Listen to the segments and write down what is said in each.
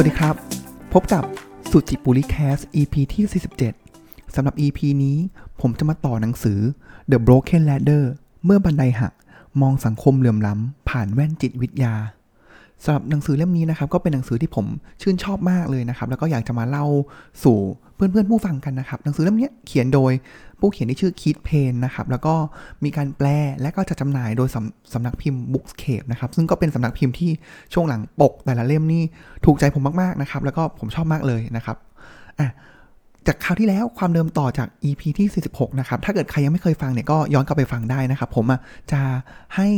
วัสดีครับ พบกับสุจิปุริแคส EP ที่ 47 สำหรับ EP นี้ผมจะมาต่อหนังสือ The Broken Ladder เมื่อบันไดหัก มองสังคมเหลื่อมล้ำ ผ่านแว่นจิตวิทยาสำหรับหนังสือเล่มนี้นะครับ ก็เป็นหนังสือที่ผมชื่นชอบมากเลยนะครับ แล้วก็อยากจะมาเล่าสู่ เพื่อนๆผู้ฟังกันนะครับ หนังสือเล่มนี้เขียนโดยผู้เขียนที่ชื่อคิดเพนนะครับ แล้วก็มีการแปลและก็จะจำหน่ายโดยสำสำนักพิมพ์ Bookscape นะครับ ซึ่งก็เป็นสำนักพิมพ์ที่ช่วงหลังปก แต่ละเล่มนี่ถูกใจผมมากๆนะครับ แล้วก็ผมชอบมากเลยนะครับ อะจากคราวที่แล้วความเดิมต่อจาก EP ที่ 46 นะครับ ถ้าเกิดใครยังไม่เคยฟังเนี่ยก็ย้อนกลับไปฟังได้นะครับ ผมจะให้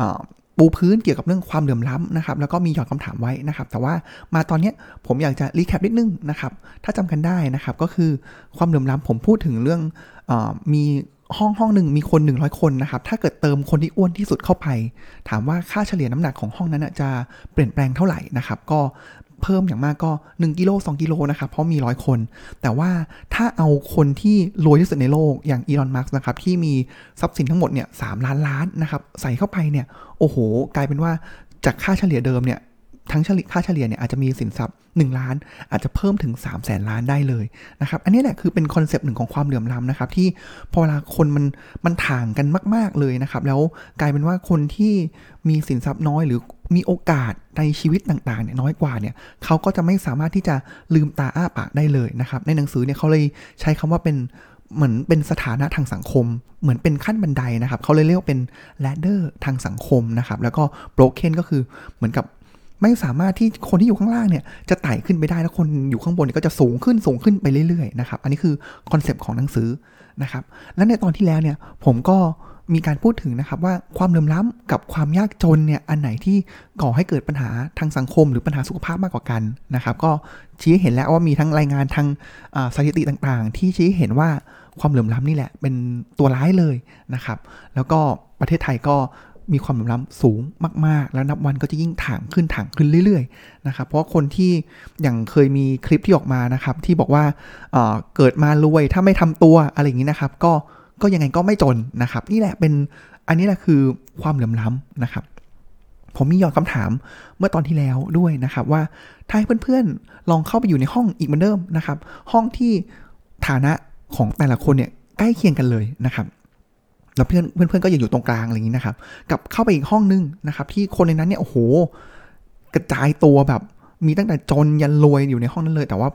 อ่า ปูพื้นเกี่ยวกับเรื่องความเหลื่อมล้ำนะครับแล้วก็มีหยอดคำถามไว้นะครับ แต่ว่ามาตอนนี้ผมอยากจะรีแคปนิดนึงนะครับถ้าจำกันได้นะครับก็คือความเหลื่อมล้ำผมพูดถึงเรื่องอมีห้องห้องหนึ่งมีคน 100 คนนะครับ ถ้าเกิดเติมคนที่อ้วนที่สุดเข้าไป ถามว่าค่าเฉลี่ยน้ำหนักของห้องนั้นจะเปลี่ยนแปลงเท่าไหร่นะครับ ก็ เพิ่มอย่างมากก็ 1กิโล2กิโลนะครับเพราะมีร้อยคน แต่ว่าถ้าเอาคนที่รวยที่สุดในโลกอย่างอีลอนมัสก์นะครับที่มีทรัพย์สินทั้งหมดเนี่ยสล้านล้านนะครับใส่เข้าไปเนี่ยโอ้โห กลายเป็นว่าจากค่าเฉลี่ยเดิมเนี่ย ทั้งเฉลี่ยค่าเฉลี่ยเนี่ยอาจจะมีสินทรัพย์ 1 ล้าน อาจจะเพิ่มถึง 3 0 0แสนล้านได้เลยนะครับอันนี้แหละคือเป็นคอนเซปต์หนึ่งของความเหลื่อมล้ำนะครับที่พอเวลาคนมันมันถ่างกันมาก ๆเลยนะครับแล้วกลายเป็นว่าคนที่มีสินทรัพย์น้อยหรือมีโอกาสในชีวิตต่างๆเนี่ยน้อยกว่าเนี่ยเขาก็จะไม่สามารถที่จะลืมตาอ้าปากได้เลยนะครับในหนังสือเนี่ยเขาเลยใช้คำว่าเป็นเหมือนเป็นสถานะทางสังคม เหมือนเป็นขั้นบันไดนะครับ เขาเลยเรียกว่าเป็น ladder ทางสังคมนะครับ แล้วก็ broken ก็คือเหมือนกับ ไม่สามารถที่คนที่อยู่ข้างล่างเนี่ยจะไต่ขึ้นไปได้แล้วคนอยู่ข้างบนเนี่ยก็จะสูงขึ้นสูงขึ้นไปเรื่อยๆนะครับอันนี้คือคอนเซปต์ของหนังสือนะครับและในตอนที่แล้วเนี่ยผมก็มีการพูดถึงนะครับว่าความเหลื่อมล้ำกับความยากจนเนี่ยอันไหนที่ก่อให้เกิดปัญหาทางสังคม หรือปัญหาสุขภาพมากกว่ากันนะครับ ก็ชี้เห็นแล้วว่ามีทั้งรายงานทางสถิติต่างๆ ที่ชี้เห็นว่าความเหลื่อมล้ำนี่แหละเป็นตัวร้ายเลยนะครับ แล้วก็ประเทศไทยก็ มีความเหลื่อมล้ำสูงมาก ๆ แล้วนับวันก็จะยิ่งถ่างขึ้นถ่างขึ้นเรื่อยๆนะครับเพราะคนที่อย่างเคยมีคลิปที่ออกมานะครับ ที่บอกว่าเเกิดมารวยถ้าไม่ทำตัวอะไรอย่างนี้นะครับ ก็ก็ยังไงก็ไม่จนนะครับ นี่แหละเป็นอันนี้แหละคือความเหลื่อมล้ำนะครับ ผมมียอดคำถามเมื่อตอนที่แล้วด้วยนะครับ ว่าถ้าให้เพื่อนๆลองเข้าไปอยู่ในห้องอีกเหมือนเดิมนะครับ ห้องที่ฐานะของแต่ละคนเนี่ยใกล้เคียงกันเลยนะครับ แล้วเพื่อนเพื่อนๆก็ยังอยู่ตรงกลางอะไรอย่างนี้นะครับ กับเข้าไปอีกห้องนึงนะครับ ที่คนในนั้นเนี่ยโอ้โห กระจายตัวแบบมีตั้งแต่จนยันรวยอยู่ในห้องนั้นเลย แต่ว่า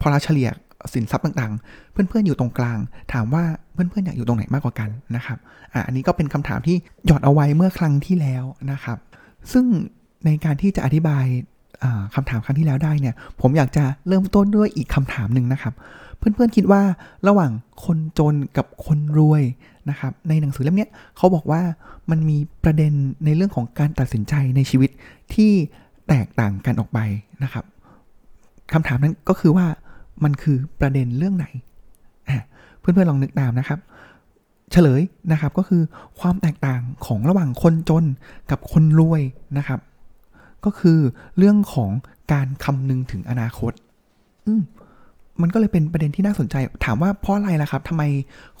พอเราเฉลี่ยสินทรัพย์ต่างๆ เพื่อนๆอยู่ตรงกลาง ถามว่าเพื่อนๆอยากอยู่ตรงไหนมากกว่ากันนะครับอะอันนี้ก็เป็นคำถามที่หยอดเอาไว้เมื่อครั้งที่แล้วนะครับ ซึ่งในการที่จะอธิบายคำถามครั้งที่แล้วได้เนี่ย ผมอยากจะเริ่มต้นด้วยอีกคำถามหนึ่งนะครับ เพื่อนๆคิดว่าระหว่างคนจนกับคนรวย นะครับในหนังสือเล่มนี้เขาบอกว่ามันมีประเด็นในเรื่องของการตัดสินใจในชีวิตที่แตกต่างกันออกไปนะครับคำถามนั้นก็คือว่ามันคือประเด็นเรื่องไหน เพื่อนๆลองนึกตามนะครับ เฉลยนะครับก็คือความแตกต่างของระหว่างคนจนกับคนรวยนะครับ ก็คือเรื่องของการคำนึงถึงอนาคต อืม มันก็เลยเป็นประเด็นที่น่าสนใจ ถามว่าเพราะอะไรล่ะครับทำไม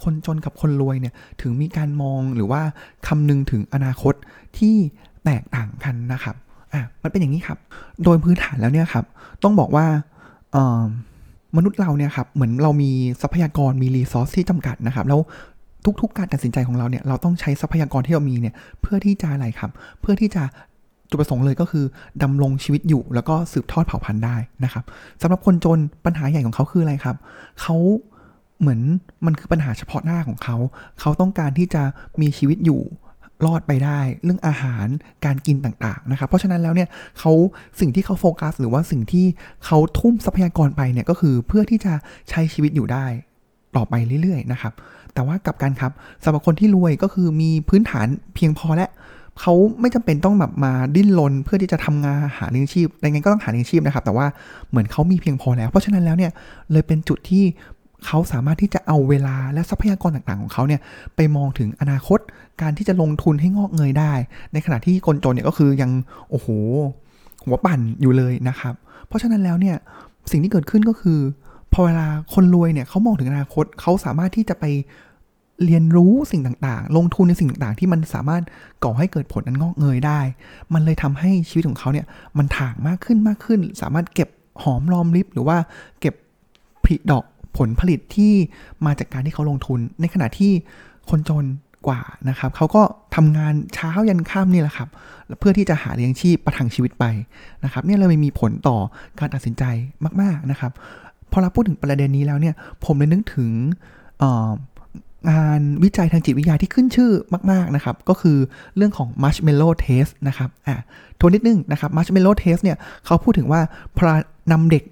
คนจนกับคนรวยเนี่ยถึงมีการมองหรือว่าคำนึงถึงอนาคตที่แตกต่างกันนะครับอะมันเป็นอย่างนี้ครับ โดยพื้นฐานแล้วเนี่ยครับ ต้องบอกว่ามนุษย์เราเนี่ยครับเหมือนเรามีทรัพยากรมีรีซอสที่จำกัดนะครับ แล้วทุกๆการตัดสินใจของเราเนี่ยเราต้องใช้ทรัพยากรที่เรามีเนี่ยเพื่อที่จะอะไรครับ เพื่อที่จะ จุดประสงค์เลยก็คือดำรงชีวิตอยู่แล้วก็สืบทอดเผ่าพันธุ์ได้นะครับสำหรับคนจนปัญหาใหญ่ของเขาคืออะไรครับเขาเหมือนมันคือปัญหาเฉพาะหน้าของเขา เขาต้องการที่จะมีชีวิตอยู่รอดไปได้ เรื่องอาหารการกินต่างๆนะครับ เพราะฉะนั้นแล้วเนี่ยเขาสิ่งที่เขาโฟกัส หรือว่าสิ่งที่เขาทุ่มทรัพยากรไปเนี่ยก็คือเพื่อที่จะใช้ชีวิตอยู่ได้ต่อไปเรื่อยๆนะครับ แต่ว่ากับการครับสำหรับคนที่รวยก็คือมีพื้นฐานเพียงพอและ เขาไม่จำเป็นต้องแบบมาดิ้นรนเพื่อที่จะทำงานหาเลี้ยงชีพยังไงก็ต้องหาเลี้ยงชีพนะครับ แต่ว่าเหมือนเขามีเพียงพอแล้ว เพราะฉะนั้นแล้วเนี่ยเลยเป็นจุดที่เขาสามารถที่จะเอาเวลาและทรัพยากรต่างๆของเขาเนี่ยไปมองถึงอนาคตการที่จะลงทุนให้งอกเงยได้ ในขณะที่คนจนเนี่ยก็คือยังโอ้โหหัวปั่นอยู่เลยนะครับ เพราะฉะนั้นแล้วเนี่ยสิ่งที่เกิดขึ้นก็คือพอเวลาคนรวยเนี่ยเขามองถึงอนาคตเขาสามารถที่จะไป เรียนรู้สิ่งต่างๆ ลงทุนในสิ่งต่างๆ ที่มันสามารถก่อให้เกิดผลอันงอกเงยได้ มันเลยทำให้ชีวิตของเขาเนี่ยมันถ่างมากขึ้นมากขึ้น สามารถเก็บหอมรอมริบหรือว่าเก็บผลิดอกผลผลิตที่มาจากการที่เขาลงทุน ในขณะที่คนจนกว่านะครับเขาก็ทำงานเช้ายันค่ำนี่แหละครับ เพื่อที่จะหาเลี้ยงชีพประทังชีวิตไปนะครับเนี่ยเลยมีผลต่อการตัดสินใจมาก ๆนะครับ พอเราพูดถึงประเด็นนี้แล้วเนี่ย ผมเลยนึกถึง งานวิจัยทางจิตวิทยาที่ขึ้นชื่อมาก ๆ นะครับ ก็คือเรื่องของ marshmallow test นะครับอะทวนนิดนึงนะครับ marshmallow test เนี่ยเขาพูดถึงว่าพอนำเด็ก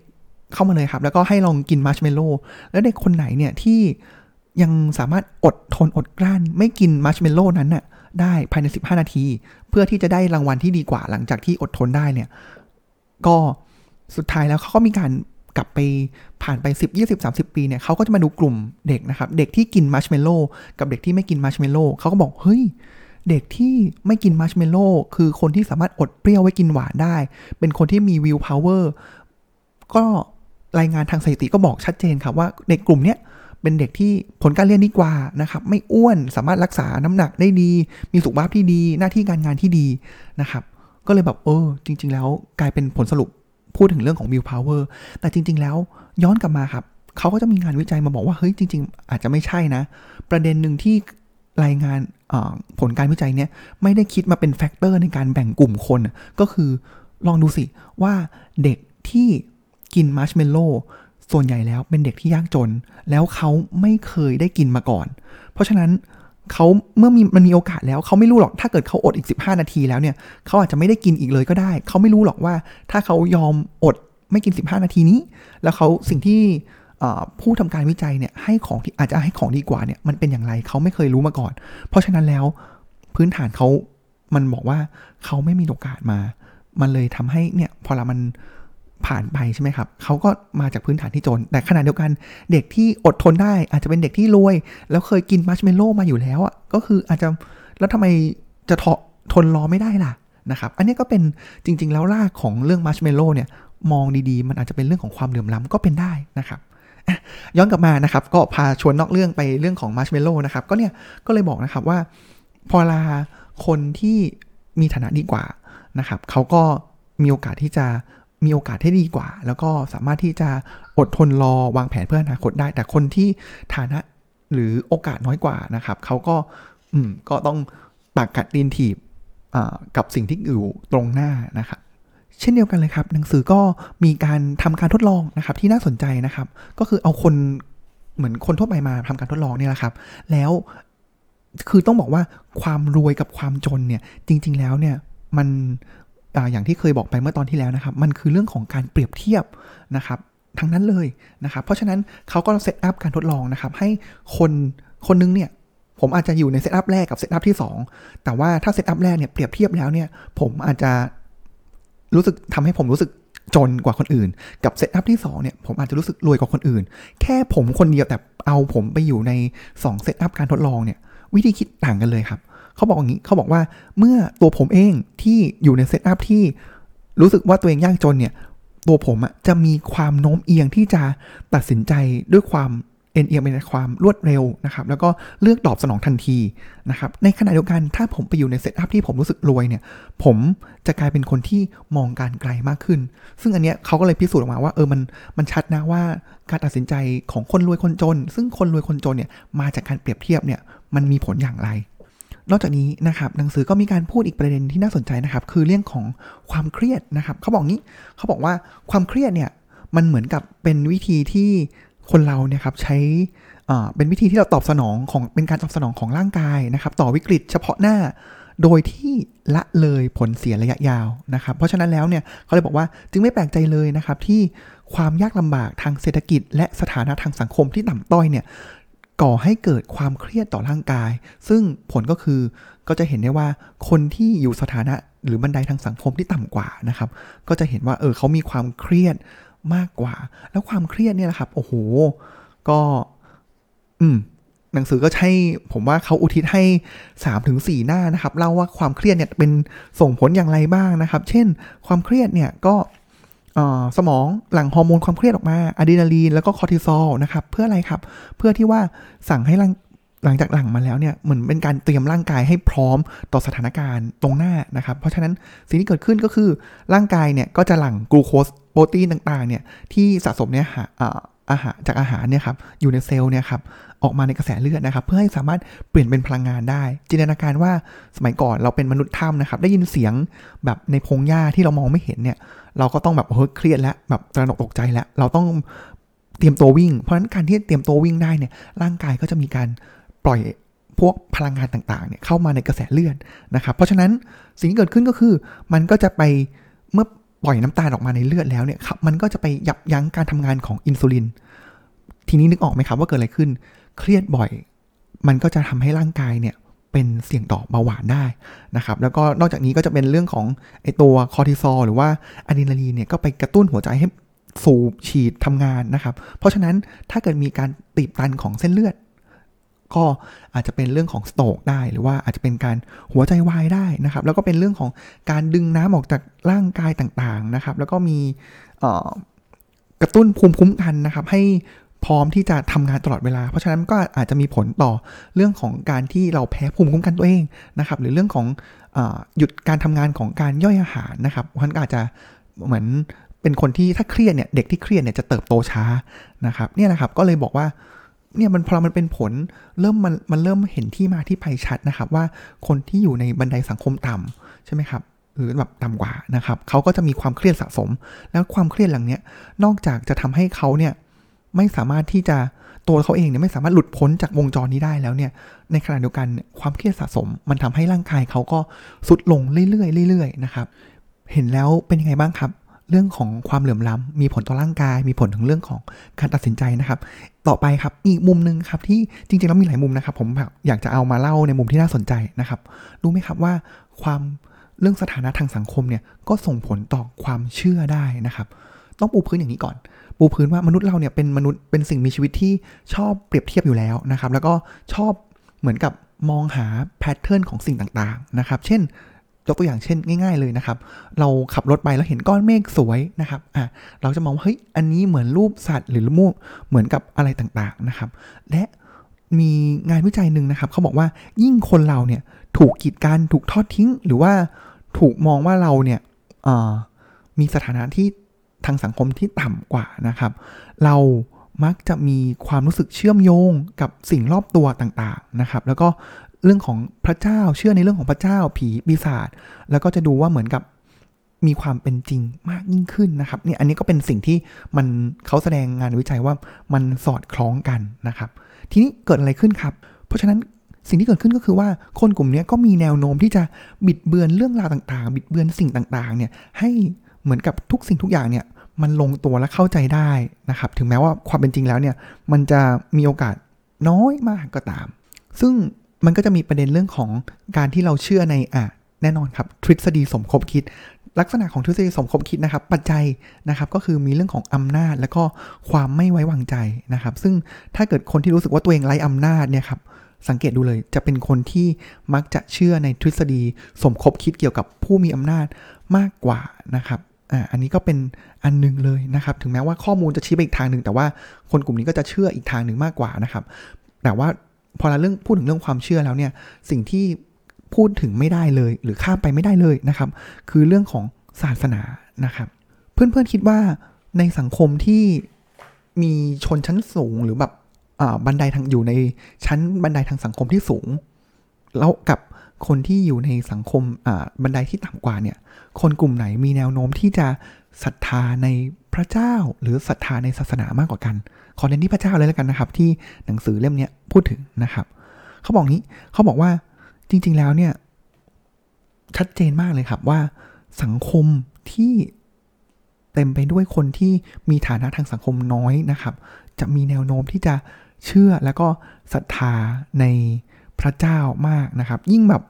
เข้ามาเลยครับ แล้วก็ให้ลองกิน marshmallow แล้วเด็กคนไหนเนี่ยที่ยังสามารถอดทนอดกลั้น ไม่กินมาร์ชเมลโล่นั้นน่ะได้ภายใน 15 นาที เพื่อที่จะได้รางวัลที่ดีกว่าหลังจากที่อดทนได้เนี่ย ก็สุดท้ายแล้วเขาก็มีการ กลับไปผ่านไป 10 20 30 ปีเนี่ยเขาก็จะมาดูกลุ่มเด็กนะครับ เด็กที่กินมาร์ชเมลโล่กับเด็กที่ไม่กินมาร์ชเมลโล่เขาก็บอกเฮ้ยเด็กที่ไม่กินมาร์ชเมลโล่คือคนที่สามารถอดเปรี้ยวไว้กินหวานได้ เป็นคนที่มี will power ก็รายงานทางสถิติก็บอกชัดเจนครับว่าในกลุ่มเนี้ยเป็นเด็กที่ผลการเรียนดีกว่านะครับไม่อ้วนสามารถรักษาน้ำหนักได้ดี มีสุขภาพที่ดีหน้าที่การงานที่ดีนะครับ ก็เลยแบบเออจริง ๆ แล้วกลายเป็นผลสรุป พูดถึงเรื่องของ will power แต่จริง ๆ แล้วย้อนกลับมาครับเขาก็จะมีงานวิจัยมาบอกว่าเฮ้ยจริง ๆ อาจจะไม่ใช่นะ ประเด็นหนึ่งที่รายงานผลการวิจัยเนี้ยไม่ได้คิดมาเป็น factor ในการแบ่งกลุ่มคน ก็คือลองดูสิว่าเด็กที่กินมาร์ชเมลโล่ส่วนใหญ่แล้วเป็นเด็กที่ยากจน แล้วเขาไม่เคยได้กินมาก่อน เพราะฉะนั้น เขาเมื่อมีมันมีโอกาสแล้วเขาไม่รู้หรอกถ้าเกิดเขาอดอีก 15 นาทีแล้วเนี่ยเขาอาจจะไม่ได้กินอีกเลยก็ได้ เขาไม่รู้หรอกว่าถ้าเขายอมอดไม่กิน 15 นาทีนี้ แล้วเขาสิ่งที่ผู้ทำการวิจัยเนี่ยให้ของที่อาจจะให้ของดีกว่าเนี่ยมันเป็นอย่างไรเขาไม่เคยรู้มาก่อน เพราะฉะนั้นแล้วพื้นฐานเขามันบอกว่าเขาไม่มีโอกาสมา มันเลยทำให้เนี่ยพอเรามัน ผ่านไปใช่ไหมครับเขาก็มาจากพื้นฐานที่จน แต่ขณะเดียวกันเด็กที่อดทนได้ อาจจะเป็นเด็กที่รวย แล้วเคยกินมัชเมลโล่มาอยู่แล้วอะก็คืออาจจะแล้วทำไมจะทนรอไม่ได้ล่ะนะครับอันนี้ก็เป็นจริง ๆ แล้วรากของเรื่องมัชเมลโล่เนี่ยมองดีๆ มันอาจจะเป็นเรื่องของความเหลื่อมล้ำก็เป็นได้นะครับย้อนกลับมานะครับ ก็พาชวนนอกเรื่องไปเรื่องของมัชเมลโล่นะครับ ก็เนี่ยก็เลยบอกนะครับว่า เวลาคนที่มีฐานะดีกว่านะครับเขาก็มีโอกาสที่จะ มีโอกาสที่ดีกว่า แล้วก็สามารถที่จะอดทนรอวางแผนเพื่ออนาคตได้ แต่คนที่ฐานะหรือโอกาสน้อยกว่านะครับเขาก็อืมก็ต้องปากกัดตีนถีบกับสิ่งที่อยู่ตรงหน้านะครับเช่นเดียวกันเลยครับ หนังสือก็มีการทำการทดลองนะครับที่น่าสนใจนะครับ ก็คือเอาคนเหมือนคนทั่วไปมาทำการทดลองนี่แหละครับ แล้วคือต้องบอกว่าความรวยกับความจนเนี่ยจริง ๆ แล้วเนี่ยมัน อย่างที่เคยบอกไปเมื่อตอนที่แล้วนะครับ มันคือเรื่องของการเปรียบเทียบนะครับทั้งนั้นเลยนะครับ เพราะฉะนั้นเขาก็ setup การทดลองนะครับ ให้คนคนนึงเนี่ย ผมอาจจะอยู่ใน setup แรกกับ setup ที่ 2 แต่ว่าถ้า setup แรกเนี่ยเปรียบเทียบแล้วเนี่ย ผมอาจจะรู้สึกทำให้ผมรู้สึกจนกว่าคนอื่น กับ setup ที่2เนี่ยผมอาจจะรู้สึกรวยกว่าคนอื่น แค่ผมคนเดียวแต่เอาผมไปอยู่ใน2 setup การทดลองเนี่ย วิธีคิดต่างกันเลยครับ เขาบอกอย่างนี้เขาบอกว่าเมื่อตัวผมเองที่อยู่ใน setup ที่รู้สึกว่าตัวเองยากจนเนี่ยตัวผมอะจะมีความโน้มเอียงที่จะตัดสินใจด้วยความเอ็นเอียงไปในความรวดเร็วนะครับ แล้วก็เลือกตอบสนองทันทีนะครับ ในขณะเดียวกันถ้าผมไปอยู่ใน setup ที่ผมรู้สึกรวยเนี่ย ผมจะกลายเป็นคนที่มองการไกลมากขึ้น ซึ่งอันเนี้ยเขาก็เลยพิสูจน์ออกมาว่าเออมันมันชัดนะว่าการตัดสินใจของคนรวยคนจน ซึ่งคนรวยคนจนเนี่ยมาจากการเปรียบเทียบเนี่ยมันมีผลอย่างไร นอกจากนี้นะครับหนังสือก็มีการพูดอีกประเด็นที่น่าสนใจนะครับ คือเรื่องของความเครียดนะครับเขาบอกงี้เขาบอกว่าความเครียดเนี่ยมันเหมือนกับเป็นวิธีที่คนเราเนี่ยครับใช้เป็นวิธีที่เราตอบสนองของเป็นการตอบสนองของร่างกายนะครับ ต่อวิกฤตเฉพาะหน้า โดยที่ละเลยผลเสียระยะยาวนะครับ เพราะฉะนั้นแล้วเนี่ยเขาเลยบอกว่าจึงไม่แปลกใจเลยนะครับที่ความยากลำบากทางเศรษฐกิจ และสถานะทางสังคมที่ต่ำต้อยเนี่ย ก่อให้เกิดความเครียดต่อร่างกาย ซึ่งผลก็คือก็จะเห็นได้ว่าคนที่อยู่สถานะหรือบันไดทางสังคมที่ต่ำกว่านะครับ ก็จะเห็นว่าเออเขามีความเครียดมากกว่า แล้วความเครียดเนี่ยแหละครับ โอ้โห ก็ อืม หนังสือก็ใช่ผมว่าเขาอุทิศให้สามถึงสี่หน้านะครับ เล่าว่าความเครียดเนี่ยเป็นส่งผลอย่างไรบ้างนะครับ เช่น ความเครียดเนี่ยก็ สมองหลั่งฮอร์โมนความเครียดออกมาอะดรีนาลีนแล้วก็คอร์ติซอลนะครับเพื่ออะไรครับ เพื่อที่ว่าสั่งให้ร่างหลังจากหลั่งมาแล้วเนี่ยเหมือนเป็นการเตรียมร่างกายให้พร้อมต่อสถานการณ์ตรงหน้านะครับ เพราะฉะนั้นสิ่งที่เกิดขึ้นก็คือร่างกายเนี่ยก็จะหลั่งกลูโคสโปรตีนต่างๆเนี่ยที่สะสมเนี่ยหา อาหารจากอาหารเนี่ยครับอยู่ในเซลล์เนี่ยครับออกมาในกระแสเลือดนะครับ เพื่อให้สามารถเปลี่ยนเป็นพลังงานได้ จินตนาการว่าสมัยก่อนเราเป็นมนุษย์ถ้ำนะครับ ได้ยินเสียงแบบในพงหญ้าที่เรามองไม่เห็นเนี่ย เราก็ต้องแบบเฮ้ยเครียดแล้วแบบตระหนกตกใจแล้ว เราต้องเตรียมตัววิ่ง เพราะฉะนั้นการที่เตรียมตัววิ่งได้เนี่ยร่างกายก็จะมีการปล่อยพวกพลังงานต่างๆเนี่ยเข้ามาในกระแสเลือดนะครับ เพราะฉะนั้นสิ่งที่เกิดขึ้นก็คือมันก็จะไปเมื่อ ปล่อยน้ำตาลออกมาในเลือดแล้วเนี่ยครับมันก็จะไปยับยั้งการทำงานของอินซูลิน ทีนี้นึกออกไหมครับว่าเกิดอะไรขึ้น เครียดบ่อย มันก็จะทำให้ร่างกายเนี่ยเป็นเสี่ยงต่อเบาหวานได้นะครับ แล้วก็นอกจากนี้ก็จะเป็นเรื่องของไอตัวคอร์ติซอลหรือว่าอะดรีนาลีนเนี่ยก็ไปกระตุ้นหัวใจให้สูบฉีดทำงานนะครับ เพราะฉะนั้นถ้าเกิดมีการตีบตันของเส้นเลือด ก็อาจจะเป็นเรื่องของสโตกได้ หรือว่าอาจจะเป็นการหัวใจวายได้นะครับ แล้วก็เป็นเรื่องของการดึงน้ำออกจากร่างกายต่างๆนะครับ แล้วก็มีกระตุ้นภูมิคุ้มกันนะครับ ให้พร้อมที่จะทำงานตลอดเวลา เพราะฉะนั้นก็อาจจะมีผลต่อเรื่องของการที่เราแพ้ภูมิคุ้มกันตัวเองนะครับ หรือเรื่องของอหยุดการทำงานของการย่อยอาหารนะครับเพราะฉะนั้นอาจจะเหมือนเป็นคนที่ถ้าเครียดเนี่ยเด็กที่เครียดเนี่ยจะเติบโตช้านะครับเนี่ยนะครับก็เลยบอกว่า เนี่ยมันพอมันเป็นผลเริ่มมันมันเริ่มเห็นที่มาที่ไปชัดนะครับ ว่าคนที่อยู่ในบันไดสังคมต่ำใช่ไหมครับหรือแบบต่ำกว่านะครับเขาก็จะมีความเครียดสะสม แล้วความเครียดหลังเนี้ยนอกจากจะทำให้เขาเนี่ยไม่สามารถที่จะตัวเขาเองเนี่ยไม่สามารถหลุดพ้นจากวงจรนี้ได้แล้วเนี่ย ในขณะเดียวกันความเครียดสะสม มันทำให้ร่างกายเขาก็สุดลงเรื่อยๆเรื่อยๆนะครับ เห็นแล้วเป็นยังไงบ้างครับ เรื่องของความเหลื่อมล้ำมีผลต่อร่างกาย มีผลถึงเรื่องของการตัดสินใจนะครับ ต่อไปครับอีกมุมหนึ่งครับที่จริงๆแล้วมีหลายมุมนะครับ ผมอยากจะเอามาเล่าในมุมที่น่าสนใจนะครับรู้ไหมครับว่าความเรื่องสถานะทางสังคมเนี่ยก็ส่งผลต่อความเชื่อได้นะครับ ต้องปูพื้นอย่างนี้ก่อน ปูพื้นว่ามนุษย์เราเนี่ยเป็นมนุษย์เป็นสิ่งมีชีวิตที่ชอบเปรียบเทียบอยู่แล้วนะครับ แล้วก็ชอบเหมือนกับมองหาแพทเทิร์นของสิ่งต่างๆนะครับ เช่น ยกตัวอย่างเช่นง่าย ๆเลยนะครับ เราขับรถไปแล้วเห็นก้อนเมฆสวยนะครับอะเราจะมองว่าเฮ้ยอันนี้เหมือนรูปสัตว์หรือรูปเหมือนกับอะไรต่างๆนะครับ และมีงานวิจัยหนึ่งนะครับเขาบอกว่ายิ่งคนเราเนี่ยถูกกีดกันถูกทอดทิ้ง หรือว่าถูกมองว่าเราเนี่ยมีสถานะที่ทางสังคมที่ต่ำกว่านะครับ เรามักจะมีความรู้สึกเชื่อมโยงกับสิ่งรอบตัวต่างๆนะครับ แล้วก็ เรื่องของพระเจ้าเชื่อในเรื่องของพระเจ้าผีปีศาจแล้วก็จะดูว่าเหมือนกับมีความเป็นจริงมากยิ่งขึ้นนะครับเนี่ยอันนี้ก็เป็นสิ่งที่มันเขาแสดงงานวิจัยว่ามันสอดคล้องกันนะครับ ทีนี้เกิดอะไรขึ้นครับ เพราะฉะนั้นสิ่งที่เกิดขึ้นก็คือว่าคนกลุ่มนี้ก็มีแนวโน้มที่จะบิดเบือนเรื่องราวต่างๆ บิดเบือนสิ่งต่างๆเนี่ยให้เหมือนกับทุกสิ่งทุกอย่างเนี่ยมันลงตัวและเข้าใจได้นะครับ ถึงแม้ว่าความเป็นจริงแล้วเนี่ยมันจะมีโอกาสน้อยมากก็ตาม ซึ่ง มันก็จะมีประเด็นเรื่องของการที่เราเชื่อในอะแน่นอนครับทฤษฎีสมคบคิด ลักษณะของทฤษฎีสมคบคิดนะครับ ปัจจัยนะครับก็คือมีเรื่องของอำนาจ และก็ความไม่ไว้วางใจนะครับ ซึ่งถ้าเกิดคนที่รู้สึกว่าตัวเองไร้อำนาจเนี่ยครับสังเกตดูเลยจะเป็นคนที่มักจะเชื่อในทฤษฎีสมคบคิดเกี่ยวกับผู้มีอำนาจมากกว่านะครับอ่าอันนี้ก็เป็นอันนึงเลยนะครับ ถึงแม้ว่าข้อมูลจะชี้ไปอีกทางหนึ่งแต่ว่าคนกลุ่มนี้ก็จะเชื่ออีกทางหนึ่งมากกว่านะครับ แต่ว่า พอเราเรื่องพูดถึงเรื่องความเชื่อแล้วเนี่ยสิ่งที่พูดถึงไม่ได้เลย หรือข้ามไปไม่ได้เลยนะครับ คือเรื่องของศาสนานะครับ เพื่อนๆคิดว่าในสังคมที่มีชนชั้นสูงหรือแบบบันไดทางอยู่ในชั้นบันไดทางสังคมที่สูง แล้วกับคนที่อยู่ในสังคมบันไดที่ต่ำกว่าเนี่ย คนกลุ่มไหนมีแนวโน้มที่จะศรัทธาใน พระเจ้าหรือศรัทธาในศาสนามากกว่ากัน ขอเน้นที่พระเจ้าเลยแล้วกันนะครับ ที่หนังสือเล่มนี้พูดถึงนะครับ เขาบอกนี้เขาบอกว่าจริง ๆ แล้วเนี่ยชัดเจนมากเลยครับว่าสังคมที่เต็มไปด้วยคนที่มีฐานะทางสังคมน้อยนะครับ จะมีแนวโน้มที่จะเชื่อแล้วก็ศรัทธาในพระเจ้ามากนะครับ ยิ่งแบบ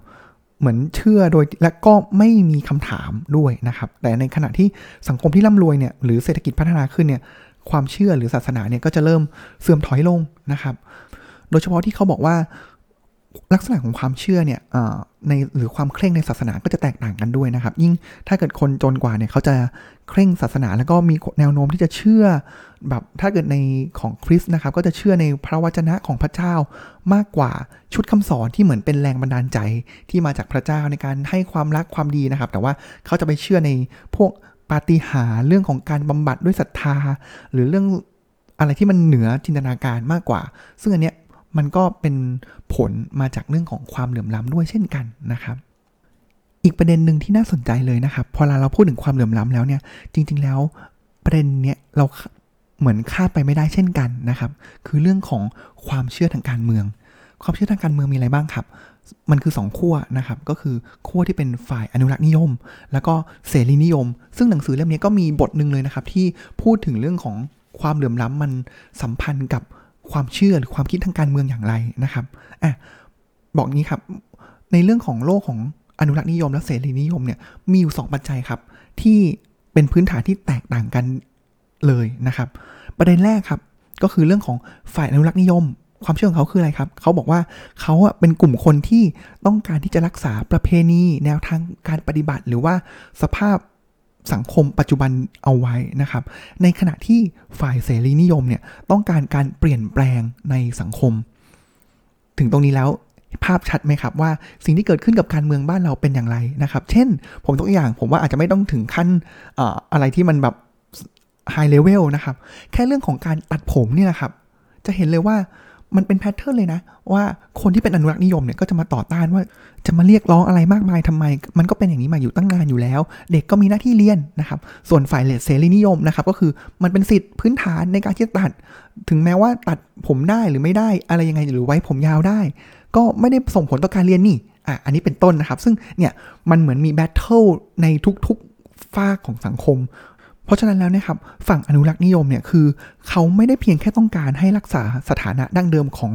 เหมือนเชื่อโดยและก็ไม่มีคำถามด้วยนะครับ แต่ในขณะที่สังคมที่ร่ำรวยเนี่ยหรือเศรษฐกิจพัฒนาขึ้นเนี่ยความเชื่อหรือศาสนาเนี่ยก็จะเริ่มเสื่อมถอยลงนะครับ โดยเฉพาะที่เขาบอกว่า ลักษณะของความเชื่อเนี่ยในหรือความเคร่งในศาสนาก็จะแตกต่างกันด้วยนะครับ ยิ่งถ้าเกิดคนจนกว่าเนี่ยเขาจะเคร่งศาสนา แล้วก็มีแนวโน้มที่จะเชื่อ แบบถ้าเกิดในของคริสต์นะครับ ก็จะเชื่อในพระวจนะของพระเจ้ามากกว่าชุดคำสอนที่เหมือนเป็นแรงบันดาลใจที่มาจากพระเจ้าในการให้ความรักความดีนะครับ แต่ว่าเขาจะไปเชื่อในพวกปาฏิหาริย์เรื่องของการบำบัดด้วยศรัทธา หรือเรื่องอะไรที่มันเหนือจินตนาการมากกว่า ซึ่งอันเนี้ย มันก็เป็นผลมาจากเรื่องของความเหลื่อมล้ำด้วยเช่นกันนะครับ อีกประเด็นหนึ่งที่น่าสนใจเลยนะครับ พอเราพูดถึงความเหลื่อมล้ำแล้วเนี่ย จริง ๆ แล้วประเด็นเนี้ยเราเหมือนคาดไปไม่ได้เช่นกันนะครับ คือเรื่องของความเชื่อทางการเมือง ความเชื่อทางการเมืองมีอะไรบ้างครับ มันคือ 2 ขั้วนะครับ ก็คือขั้วที่เป็นฝ่ายอนุรักษ์นิยม แล้วก็เสรีนิยม ซึ่งหนังสือเล่มนี้ก็มีบทหนึ่งเลยนะครับ ที่พูดถึงเรื่องของความเหลื่อมล้ำมันสัมพันธ์กับ ความเชื่อหรือความคิดทางการเมืองอย่างไรนะครับอะบอกงี้ครับ ในเรื่องของโลกของอนุรักษ์นิยมและเสรีนิยมเนี่ยมีอยู่ 2 ปัจจัยครับ ที่เป็นพื้นฐานที่แตกต่างกันเลยนะครับ ประเด็นแรกครับก็คือเรื่องของฝ่ายอนุรักษ์นิยม ความเชื่อของเขาคืออะไรครับ เขาบอกว่าเขาเป็นกลุ่มคนที่ต้องการที่จะรักษาประเพณี แนวทางการปฏิบัติ หรือว่าสภาพ สังคมปัจจุบันเอาไว้นะครับ ในขณะที่ฝ่ายเสรีนิยมเนี่ยต้องการการเปลี่ยนแปลงในสังคม ถึงตรงนี้แล้วภาพชัดไหมครับว่าสิ่งที่เกิดขึ้นกับการเมืองบ้านเราเป็นอย่างไรนะครับ เช่น ผมตัวอย่างผมว่าอาจจะไม่ต้องถึงขั้นอะไรที่มันแบบไฮเลเวลนะครับ แค่เรื่องของการตัดผมเนี่ยแหละครับ จะเห็นเลยว่า มันเป็น pattern เลยนะ ว่าคนที่เป็นอนุรักษ์นิยมเนี่ยก็จะมาต่อต้านว่าจะมาเรียกร้องอะไรมากมายทำไม มันก็เป็นอย่างนี้มาอยู่ตั้งนานอยู่แล้ว เด็กก็มีหน้าที่เรียนนะครับ ส่วนฝ่ายเลเสรีนิยมนะครับก็คือมันเป็นสิทธิ์พื้นฐานในการที่จะตัด ถึงแม้ว่าตัดผมได้หรือไม่ได้อะไรยังไงหรือไว้ผมยาวได้ ก็ไม่ได้ส่งผลต่อการเรียนนี่อะอันนี้เป็นต้นนะครับ ซึ่งเนี่ยมันเหมือนมีแบทเทิลในทุกๆฝากของสังคม เพราะฉะนั้นแล้วนะครับฝั่งอนุรักษ์นิยมเนี่ยคือเขาไม่ได้เพียงแค่ต้องการให้รักษาสถานะดั้งเดิมของ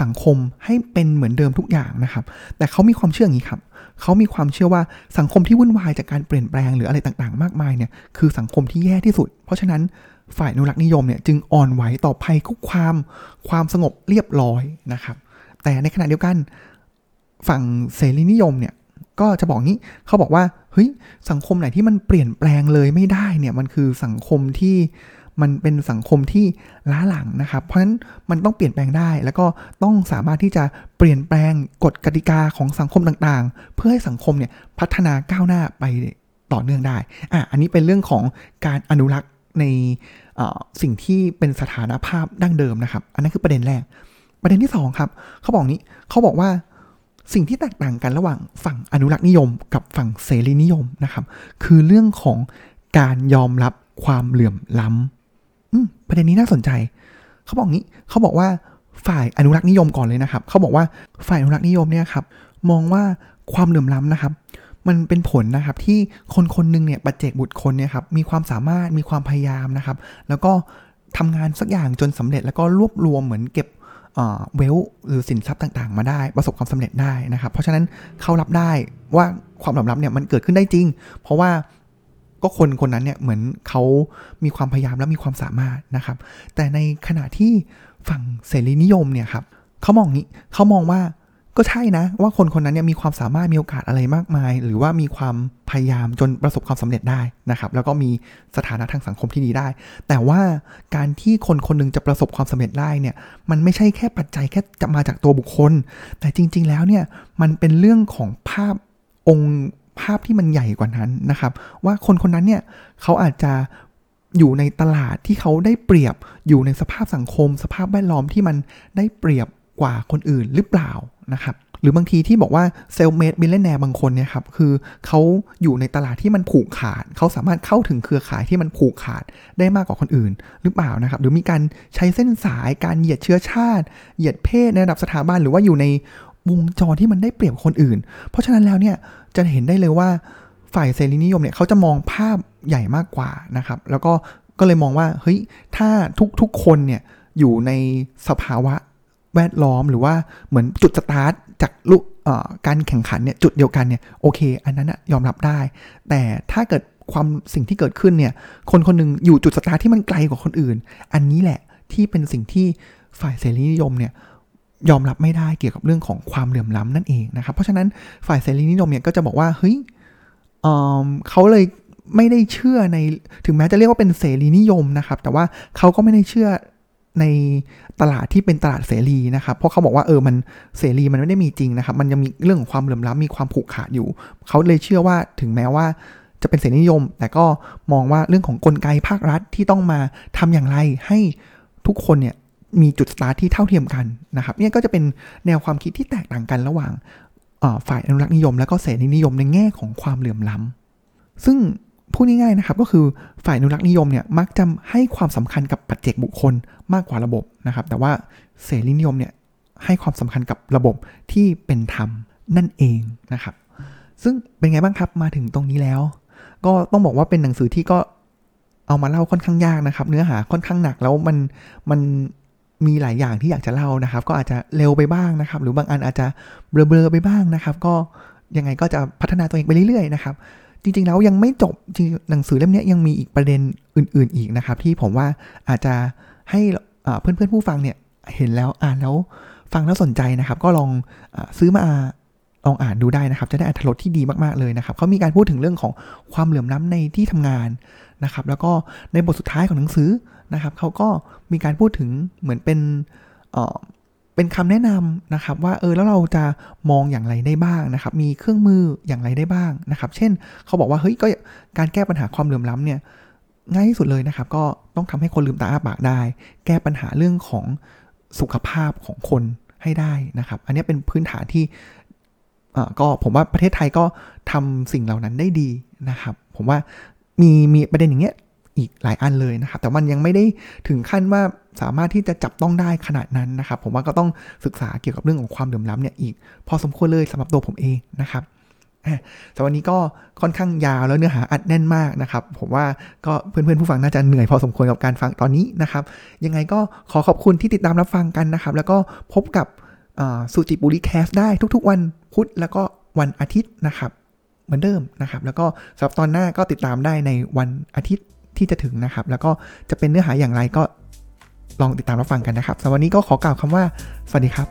สังคมให้เป็นเหมือนเดิมทุกอย่างนะครับ แต่เขามีความเชื่ออย่างนี้ครับเขามีความเชื่อว่าสังคมที่วุ่นวายจากการเปลี่ยนแปลงหรืออะไรต่างๆ มากมายเนี่ยคือสังคมที่แย่ที่สุด เพราะฉะนั้นฝ่ายอนุรักษ์นิยมเนี่ยจึงอ่อนไหวต่อภัยคุกความความสงบเรียบร้อยนะครับ แต่ในขณะเดียวกันฝั่งเสรีนิยมเนี่ย ก็จะบอกงี้เขาบอกว่าเฮ้ยสังคมไหนที่มันเปลี่ยนแปลงเลยไม่ได้เนี่ยมันคือสังคมที่มันเป็นสังคมที่ล้าหลังนะครับ เพราะฉะนั้นมันต้องเปลี่ยนแปลงได้ แล้วก็ต้องสามารถที่จะเปลี่ยนแปลงกฎกติกาของสังคมต่างๆ เพื่อให้สังคมเนี่ยพัฒนาก้าวหน้าไปต่อเนื่องได้ อะ อันนี้เป็นเรื่องของการอนุรักษ์ในสิ่งที่เป็นสถานภาพดั้งเดิมนะครับ อันนั้นคือประเด็นแรก ประเด็นที่2ครับ เขาบอกนี้ เขาบอกว่า สิ่งที่แตกต่างกันระหว่างฝั่งอนุรักษ์นิยม กับฝั่งเสรีนิยมนะครับ คือเรื่องของการยอมรับความเหลื่อมล้ำประเด็นนี้น่าสนใจ เขาบอกงี้เขาบอกว่าฝ่ายอนุรักษ์นิยมก่อนเลยนะครับ เขาบอกว่าฝ่ายอนุรักษ์นิยมเนี่ยครับมองว่าความเหลื่อมล้ำนะครับ มันเป็นผลนะครับที่คนคนหนึ่งเนี่ยปัจเจกบุตรคนเนี่ยครับมีความสามารถมีความพยายามนะครับ แล้วก็ทำงานสักอย่างจนสำเร็จแล้วก็รวบรวมเหมือนเก็บ เวลหรือสินทรัพย์ต่างๆ มาได้ประสบความสำเร็จได้นะครับ เพราะฉะนั้นเขารับได้ว่าความหลับรับเนี่ยมันเกิดขึ้นได้จริง เพราะว่าก็คนคนนั้นเนี่ยเหมือนเขามีความพยายามและมีความสามารถนะครับ แต่ในขณะที่ฝั่งเสรีนิยมเนี่ยครับเขามองนี้เขามองว่า ก็ใช่นะ ว่าคนคนนั้นเนี่ยมีความสามารถมีโอกาสอะไรมากมาย หรือว่ามีความพยายามจนประสบความสำเร็จได้นะครับ แล้วก็มีสถานะทางสังคมที่ดีได้ แต่ว่าการที่คนคนนึงจะประสบความสำเร็จได้เนี่ยมันไม่ใช่แค่ปัจจัยแค่จะมาจากตัวบุคคล แต่จริง ๆ แล้วเนี่ยมันเป็นเรื่องของภาพองค์ภาพที่มันใหญ่กว่านั้นนะครับ ว่าคนคนนั้นเนี่ยเขาอาจจะอยู่ในตลาดที่เขาได้เปรียบอยู่ในสภาพสังคม สภาพแวดล้อมที่มันได้เปรียบ กว่าคนอื่นหรือเปล่านะครับหรือบางทีที่บอกว่า self-made millionaire บางคนเนี่ยครับคือเขาอยู่ในตลาดที่มันผูกขาด เขาสามารถเข้าถึงเครือข่ายที่มันผูกขาดได้มากกว่าคนอื่น หรือเปล่านะครับ หรือมีการใช้เส้นสายการเหยียดเชื้อชาติ เหยียดเพศในระดับสถาบันหรือว่าอยู่ในวงจรที่มันได้เปรียบคนอื่น เพราะฉะนั้นแล้วเนี่ยจะเห็นได้เลยว่าฝ่ายเสรีนิยมเนี่ยเขาจะมองภาพใหญ่มากกว่านะครับ แล้วก็ก็เลยมองว่าเฮ้ยถ้าทุกๆคนเนี่ยอยู่ในสภาวะ แวดล้อมหรือว่าเหมือนจุดสตาร์ทจากลู่การแข่งขันเนี่ยจุดเดียวกันเนี่ยโอเค อันนั้นนะยอมรับได้ แต่ถ้าเกิดว่าสิ่งที่เกิดขึ้นเนี่ย คนคนหนึ่งอยู่จุดสตาร์ทที่มันไกลกว่าคนอื่น อันนี้แหละที่เป็นสิ่งที่ฝ่ายเสรีนิยมเนี่ยยอมรับไม่ได้เกี่ยวกับเรื่องของความเหลื่อมล้ำนั่นเองนะครับ เพราะฉะนั้นฝ่ายเสรีนิยมเนี่ยก็จะบอกว่าเฮ้ยเเขาเลยไม่ได้เชื่อในถึงแม้จะเรียกว่าเป็นเสรีนิยมนะครับ แต่ว่าเขาก็ไม่ได้เชื่อ ในตลาดที่เป็นตลาดเสรีนะครับ เพราะเขาบอกว่าเออมันเสรีมันไม่ได้มีจริงนะครับ มันยังมีเรื่องของความเหลื่อมล้ำมีความผูกขาดอยู่ เขาเลยเชื่อว่าถึงแม้ว่าจะเป็นเสรีนิยม แต่ก็มองว่าเรื่องของกลไกภาครัฐที่ต้องมาทำอย่างไรให้ทุกคนเนี่ยมีจุดสตาร์ทที่เท่าเทียมกันนะครับเนี่ยก็จะเป็นแนวความคิดที่แตกต่างกันระหว่างฝ่ายอนุรักษ์นิยม และก็เสรีนิยมในแง่ของความเหลื่อมล้ำซึ่ง พูดง่ายๆนะครับก็คือฝ่ายอนุรักษ์นิยมเนี่ยมักจะให้ความสำคัญกับปัจเจกบุคคลมากกว่าระบบนะครับแต่ว่าเสรีนิยมเนี่ยให้ความสำคัญกับระบบที่เป็นธรรมนั่นเองนะครับ ซึ่งเป็นไงบ้างครับมาถึงตรงนี้แล้ว ก็ต้องบอกว่าเป็นหนังสือที่ก็เอามาเล่าค่อนข้างยากนะครับ เนื้อหาค่อนข้างหนักแล้วมันมันมีหลายอย่างที่อยากจะเล่านะครับ ก็อาจจะเร็วไปบ้างนะครับ หรือบางอันอาจจะเบลอๆไปบ้างนะครับ ก็ยังไงก็จะพัฒนาตัวเองไปเรื่อยๆนะครับ จริงๆแล้วยังไม่จบจริงหนังสือเล่มนี้ยังมีอีกประเด็นอื่น ๆอีกนะครับ ที่ผมว่าอาจจะให้เพื่อนๆผู้ฟังเนี่ยเห็นแล้วอ่านแล้วฟังแล้วสนใจนะครับ ก็ลองอซื้อมาลองอ่านดูได้นะครับ จะได้อัธรสที่ดีมากๆเลยนะครับเขามีการพูดถึงเรื่องของความเหลื่อมล้าในที่ทำงานนะครับ แล้วก็ในบทสุดท้ายของหนังสือนะครับเขาก็มีการพูดถึงเหมือนเป็น เป็นคำแนะนำนะครับว่าเออแล้วเราจะมองอย่างไรได้บ้างนะครับ มีเครื่องมืออย่างไรได้บ้างนะครับ เช่นเขาบอกว่าเฮ้ยก็การแก้ปัญหาความเหลื่อมล้ำเนี่ยง่ายที่สุดเลยนะครับ ก็ต้องทำให้คนลืมตาอ้าปากได้ แก้ปัญหาเรื่องของสุขภาพของคนให้ได้นะครับ อันนี้เป็นพื้นฐานที่ก็ผมว่าประเทศไทยก็ทำสิ่งเหล่านั้นได้ดีนะครับ ผมว่ามีมีประเด็นอย่างเงี้ย อีกหลายอันเลยนะครับ แต่มันยังไม่ได้ถึงขั้นว่าสามารถที่จะจับต้องได้ขนาดนั้นนะครับ ผมว่าก็ต้องศึกษาเกี่ยวกับเรื่องของความเหลื่อมล้ำเนี่ยอีกพอสมควรเลยสำหรับตัวผมเองนะครับแต่วันนี้ก็ค่อนข้างยาวแล้วเนื้อหาอัดแน่นมากนะครับ ผมว่าก็เพื่อนๆผู้ฟังน่าจะเหนื่อยพอสมควรกับการฟังตอนนี้นะครับ ยังไงก็ขอขอบคุณที่ติดตามรับฟังกันนะครับ แล้วก็พบกับสุจิบุรีแคสได้ทุกๆ วันพุธแล้วก็วันอาทิตย์นะครับ เหมือนเดิมนะครับ แล้วก็สำหรับตอนหน้าก็ติดตามได้ในวันอาทิตย์ ที่จะถึงนะครับ แล้วก็จะเป็นเนื้อหาอย่างไรก็ลองติดตามรับฟังกันนะครับสำหรับวันนี้ก็ขอกล่าวคำว่า สวัสดีครับ